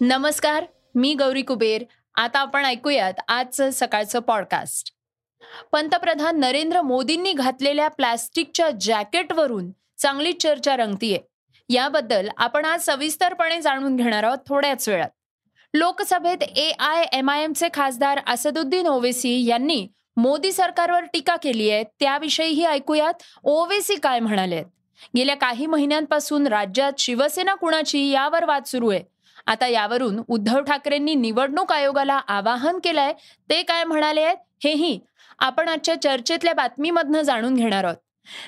नमस्कार मी गौरी कुबेर. आता आपण ऐकूयात आजचं सकाळचं पॉडकास्ट पंतप्रधान नरेंद्र मोदींनी घातलेल्या प्लॅस्टिकच्या जॅकेटवरून चांगली चर्चा रंगतीये. याबद्दल आपण आज सविस्तरपणे जाणून घेणार आहोत थोड्याच वेळात. लोकसभेत ए आय एम आय एमचे खासदार असदुद्दीन ओवेसी यांनी मोदी सरकारवर टीका केली आहे त्याविषयीही ऐकूयात. ओवेसी काय म्हणाले गेल्या काही महिन्यांपासून राज्यात शिवसेना कुणाची यावर वाद सुरू आहे? आता यावरून उद्धव ठाकरेंनी निवडणूक आयोगाला आवाहन केलंय. ते काय म्हणाले आहेत? हेही आपण आजच्या चर्चेतल्या बातमीमधनं जाणून घेणार आहोत.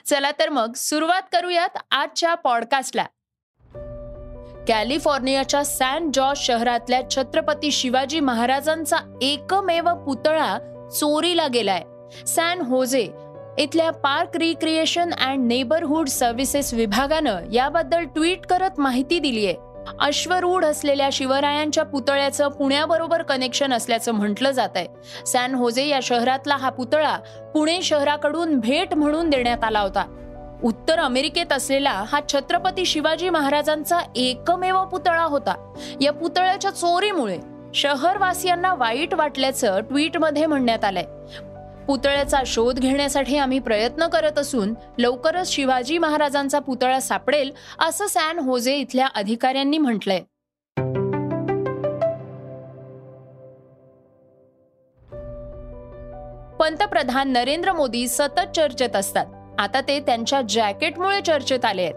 चला तर मग सुरुवात करूयात आजच्या पॉडकास्टला. कॅलिफोर्नियाच्या सॅन जॉर्ज शहरातल्या छत्रपती शिवाजी महाराजांचा एकमेव पुतळा चोरीला गेलाय. सॅन होजे इथल्या park recreation and neighbourhood services विभागानं याबद्दल ट्विट करत माहिती दिली आहे अश्वरूढ असलेल्या शिवरायांच्या पुतळ्याचं पुण्याबरोबर कनेक्शन असल्याचं म्हटलं जात आहे सॅन होजे या शहरातला हा पुतळा पुणे शहराकडून भेट म्हणून देण्यात आला होता. उत्तर अमेरिकेत असलेला हा छत्रपती शिवाजी महाराजांचा एकमेव पुतळा होता. या पुतळ्याच्या चोरीमुळे शहरवासियांना वाईट वाटल्याचं ट्विटमध्ये म्हणण्यात आलंय. पुतळ्याचा शोध घेण्यासाठी आम्ही प्रयत्न करत असून लवकरच शिवाजी महाराजांचा पुतळा सापडेल असं सॅन होजे इथल्या अधिकाऱ्यांनी म्हटलंय. पंतप्रधान नरेंद्र मोदी सतत चर्चेत असतात. आता ते त्यांच्या जॅकेटमुळे चर्चेत आले आहेत.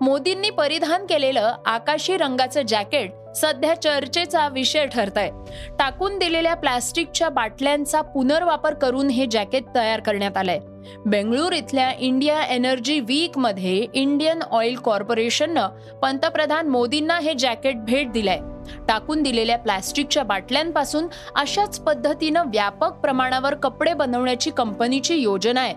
मोदींनी परिधान केलेलं आकाशी रंगाचं जॅकेट सध्या चर्चेचा विषय ठरत आहे टाकून दिलेल्या प्लास्टिकच्या बाटल्यांचा पुनर्वापर करून हे जॅकेट तयार करण्यात आलंय. बेंगळूर इथल्या इंडिया एनर्जी वीकमध्ये इंडियन ऑइल कॉर्पोरेशननं पंतप्रधान मोदींना हे जॅकेट भेट दिलंय. टाकून दिलेल्या प्लास्टिकच्या बाटल्यांपासून अशाच पद्धतीनं व्यापक प्रमाणावर कपडे बनवण्याची कंपनीची योजना आहे.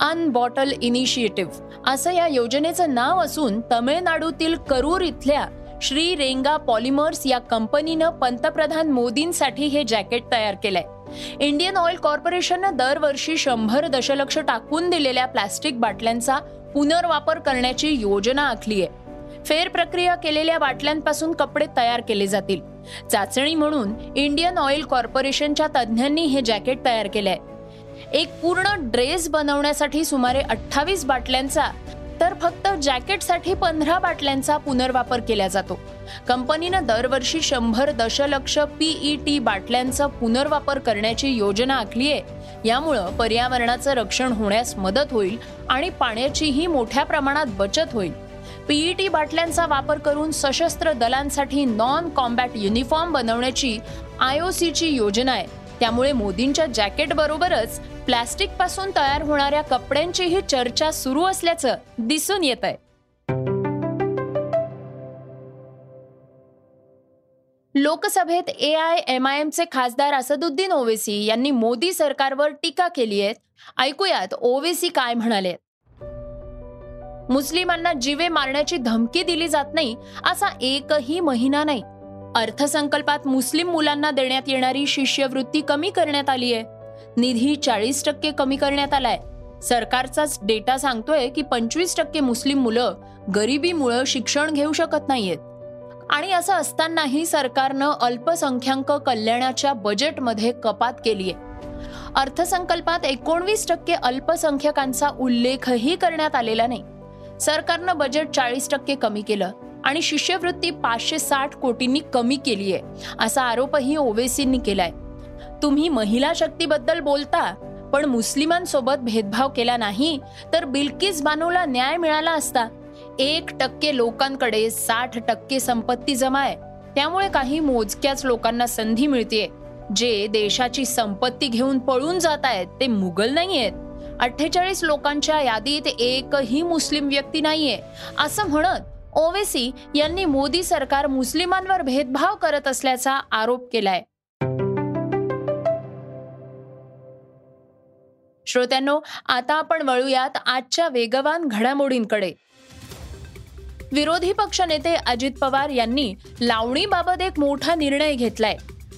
अनबॉटल इनिशिएटिव्ह असं या योजनेचं नाव असून तमिळनाडूतील करूर इथल्या श्री रेंगा पॉलिमर्स या कंपनीनं पंतप्रधान मोदींसाठी हे जॅकेट तयार केलंय. इंडियन ऑइल कॉर्पोरेशननं दरवर्षी शंभर दशलक्ष टाकून दिलेल्या प्लास्टिक बाटल्यांचा पुनर्वापर करण्याची योजना आखली आहे फेर प्रक्रिया केलेल्या बाटल्यांपासून कपडे तयार केले जातील. चाचणी म्हणून इंडियन ऑइल कॉर्पोरेशनच्या तज्ज्ञांनी हे जॅकेट तयार केलंय. एक पूर्ण ड्रेस बनवण्यासाठी सुमारे अठ्ठावीस बाटल्यांचा तर फक्त जॅकेटसाठी पंधरा बाटल्यांचा पुनर्वापर केला जातो. कंपनीनं दरवर्षी शंभर दशलक्ष पीई टी बाटल्यांचा पुनर्वापर करण्याची योजना आखली आहे. यामुळं पर्यावरणाचं रक्षण होण्यास मदत होईल आणि पाण्याचीही मोठ्या प्रमाणात बचत होईल. पीईटी बाटल्यांचा वापर करून सशस्त्र दलांसाठी नॉन कॉम्बॅट युनिफॉर्म बनवण्याची आयओसीची योजना आहे. त्यामुळे मोदींच्या जॅकेट बरोबरच प्लास्टिकपासून तयार होणाऱ्या कपड्यांचीही चर्चा सुरू असल्याचं दिसून येत आहे लोकसभेत ए आय एम आय एमचे खासदार असदुद्दीन ओवेसी यांनी मोदी सरकारवर टीका केली आहे. ऐकूयात ओवेसी काय म्हणाले. मुस्लिमांना जीवे मारण्याची धमकी दिली जात नाही असा एकही महिना नाही. अर्थसंकल्पात मुस्लिम मुलांना देण्यात येणारी शिष्यवृत्ती कमी करण्यात आली आहे. निधी चाळीस टक्के कमी करण्यात आलाय. सरकारचाच डेटा सांगतोय की पंचवीस टक्के मुस्लिम मुलं गरिबीमुळं शिक्षण घेऊ शकत नाहीयेत. आणि असं असतानाही सरकारनं अल्पसंख्याक कल्याणाच्या बजेटमध्ये कपात केली आहे अर्थसंकल्पात एकोणवीस टक्के अल्पसंख्याकांचा उल्लेखही करण्यात आलेला नाही. सरकारनं बजेट चाळीस टक्के कमी केलं आणि शिष्यवृत्ती पाचशे साठ कोटींनी कमी केली आहे असा आरोपही ओवेसींनी केलाय. तुम्ही महिला शक्तीबद्दल बोलता पण मुस्लिमांसोबत भेदभाव केला नाही तर बिल्किस बानूला न्याय मिळाला असता. एक टक्के लोकांकडे साठ टक्के संपत्ती जमा आहे त्यामुळे काही मोजक्याच लोकांना संधी मिळते जे देशाची संपत्ती घेऊन पळून जात आहेत ते मुघल नाही आहेत अठ्ठेचाळीस लोकांच्या यादीत एकही मुस्लिम व्यक्ती नाहीये. असं म्हणत ओवेसी यांनी मोदी सरकार मुस्लिमांवर भेदभाव करत असल्याचा आरोप केलाय. श्रोत्यांनो आता आपण वळूयात आजच्या वेगवान घडामोडींकडे. विरोधी पक्षनेते अजित पवार यांनी लावणीबाबत एक मोठा निर्णय घेतलाय.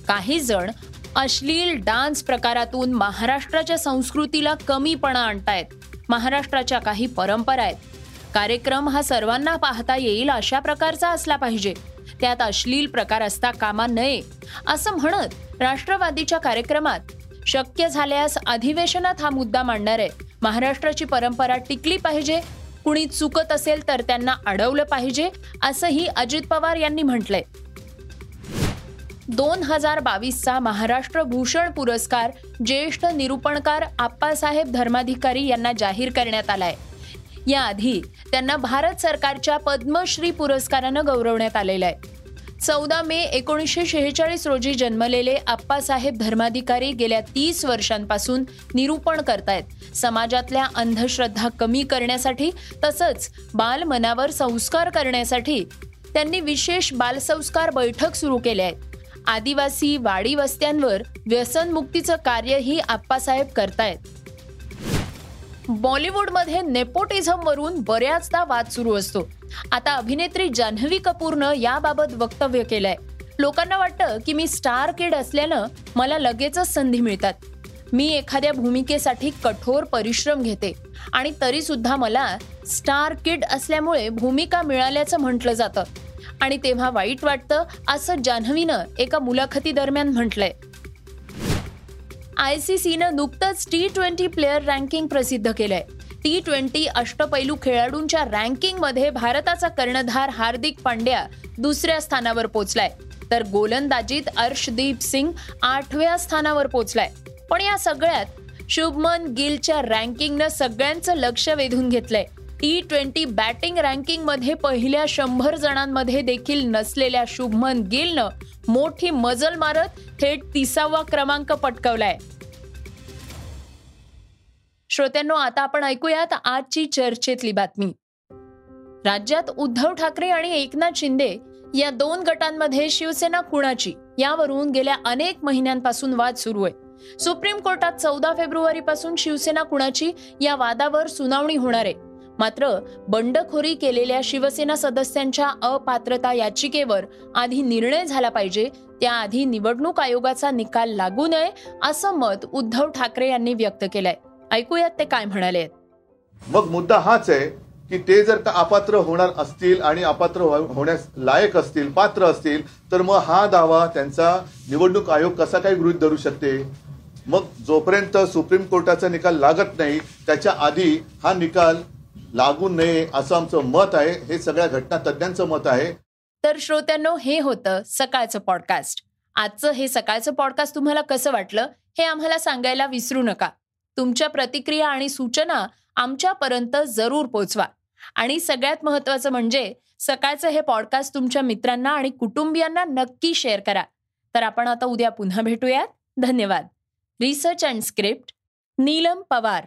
काही जण अश्लील डान्स प्रकारातून महाराष्ट्राच्या संस्कृतीला कमीपणा आणतायत. महाराष्ट्राच्या काही परंपरा आहेत. कार्यक्रम हा सर्वांना पाहता येईल अशा प्रकारचा असला पाहिजे. त्यात अश्लील प्रकार असता कामा नये असं म्हणत राष्ट्रवादीच्या कार्यक्रमात शक्य झाल्यास अधिवेशनात हा मुद्दा मांडणार आहे. महाराष्ट्राची परंपरा टिकली पाहिजे. कुणी चुकत असेल तर त्यांना अडवलं पाहिजे असंही अजित पवार यांनी म्हटलंय. दोन हजार बावीसचा महाराष्ट्र भूषण पुरस्कार ज्येष्ठ निरूपणकार आप्पासाहेब धर्माधिकारी यांना जाहीर करण्यात आलाय. याआधी त्यांना भारत सरकारच्या पद्मश्री पुरस्कारानं गौरवण्यात आलेलं आहे. चौदा मे एकोणीसशे शेहेचाळीस रोजी जन्मलेले आप्पासाहेब धर्माधिकारी गेल्या तीस वर्षांपासून निरूपण करतायत. समाजातल्या अंधश्रद्धा कमी करण्यासाठी तसंच बालमनावर संस्कार करण्यासाठी त्यांनी विशेष बालसंस्कार बैठक सुरू केल्या आहेत. आदिवासी वाडी वस्त्यांवर व्यसनमुक्तीचं कार्यही आप्पासाहेब करतायत. बॉलिवूडमध्ये नेपोटिझमवरून बऱ्याचदा वाद सुरू असतो. आता अभिनेत्री जान्हवी कपूरनं याबाबत वक्तव्य केलंय. लोकांना वाटतं की मी स्टार किड असल्यानं मला लगेचच संधी मिळतात. मी एखाद्या भूमिकेसाठी कठोर परिश्रम घेते आणि तरी सुद्धा मला स्टार किड असल्यामुळे भूमिका मिळाल्याचं म्हटलं जातं. आणि तेव्हा वाईट वाटतं असं जान्हवीनं एका मुलाखती दरम्यान म्हटलंय. आय सी सीनं नुकतंच टी ट्वेंटी प्लेअर रँकिंग प्रसिद्ध केलंय. टी ट्वेंटी अष्टपैलू खेळाडूंच्या रँकिंगमध्ये भारताचा कर्णधार हार्दिक पांड्या दुसऱ्या स्थानावर पोहोचलाय तर गोलंदाजीत अर्शदीप सिंग आठव्या स्थानावर पोहोचलाय पण या सगळ्यात शुभमन गिलच्या रँकिंगनं सगळ्यांचं लक्ष वेधून घेतलंय. टी ट्वेंटी बॅटिंग रँकिंगमध्ये पहिल्या शंभर जणांमध्ये देखील नसलेल्या शुभमन गिलनं मोठी मजल मारत थेट तिसावा क्रमांक पटकवलाय. श्रोत्यांनो आता आपण ऐकूयात आजची चर्चेतली बातमी. राज्यात उद्धव ठाकरे आणि एकनाथ शिंदे या दोन गटांमध्ये शिवसेना कुणाची यावरून गेल्या अनेक महिन्यांपासून वाद सुरू आहे. सुप्रीम कोर्टात चौदा फेब्रुवारी पासून शिवसेना कुणाची या वादावर सुनावणी होणार आहे. मात्र बंडखोरी केलेल्या शिवसेना सदस्यांच्या अपात्रता याचिकेवर आधी निर्णय झाला पाहिजे त्याआधी निवडणूक आयोगाचा निकाल लागू नये असं मत उद्धव ठाकरे यांनी व्यक्त केलंय. ऐकूयात ते काय म्हणाले मग मुद्दा हाच आहे की ते जर का अपात्र होणार असतील आणि अपात्र हो-, होण्यास लायक असतील पात्र असतील तर मग हा दावा त्यांचा निवडणूक आयोग कसा काय गृहित धरू शकते? मग जोपर्यंत सुप्रीम कोर्टाचा निकाल लागत नाही त्याच्या आधी हा निकाल लागू नये असं आमचं मत आहे. हे सगळ्या घटना तज्ज्ञांचं मत आहे. तर श्रोत्यांनो हे होतं सकाळचं पॉडकास्ट आजचं हे सकाळचं पॉडकास्ट तुम्हाला कसं वाटलं हे आम्हाला सांगायला विसरू नका. तुमच्या प्रतिक्रिया आणि सूचना आमच्यापर्यंत जरूर पोचवा. आणि सगळ्यात महत्वाचं म्हणजे सकाळचं हे पॉडकास्ट तुमच्या मित्रांना आणि कुटुंबियांना नक्की शेअर करा. तर आपण आता उद्या पुन्हा भेटूयात. धन्यवाद. Research and script Neelam Pawar.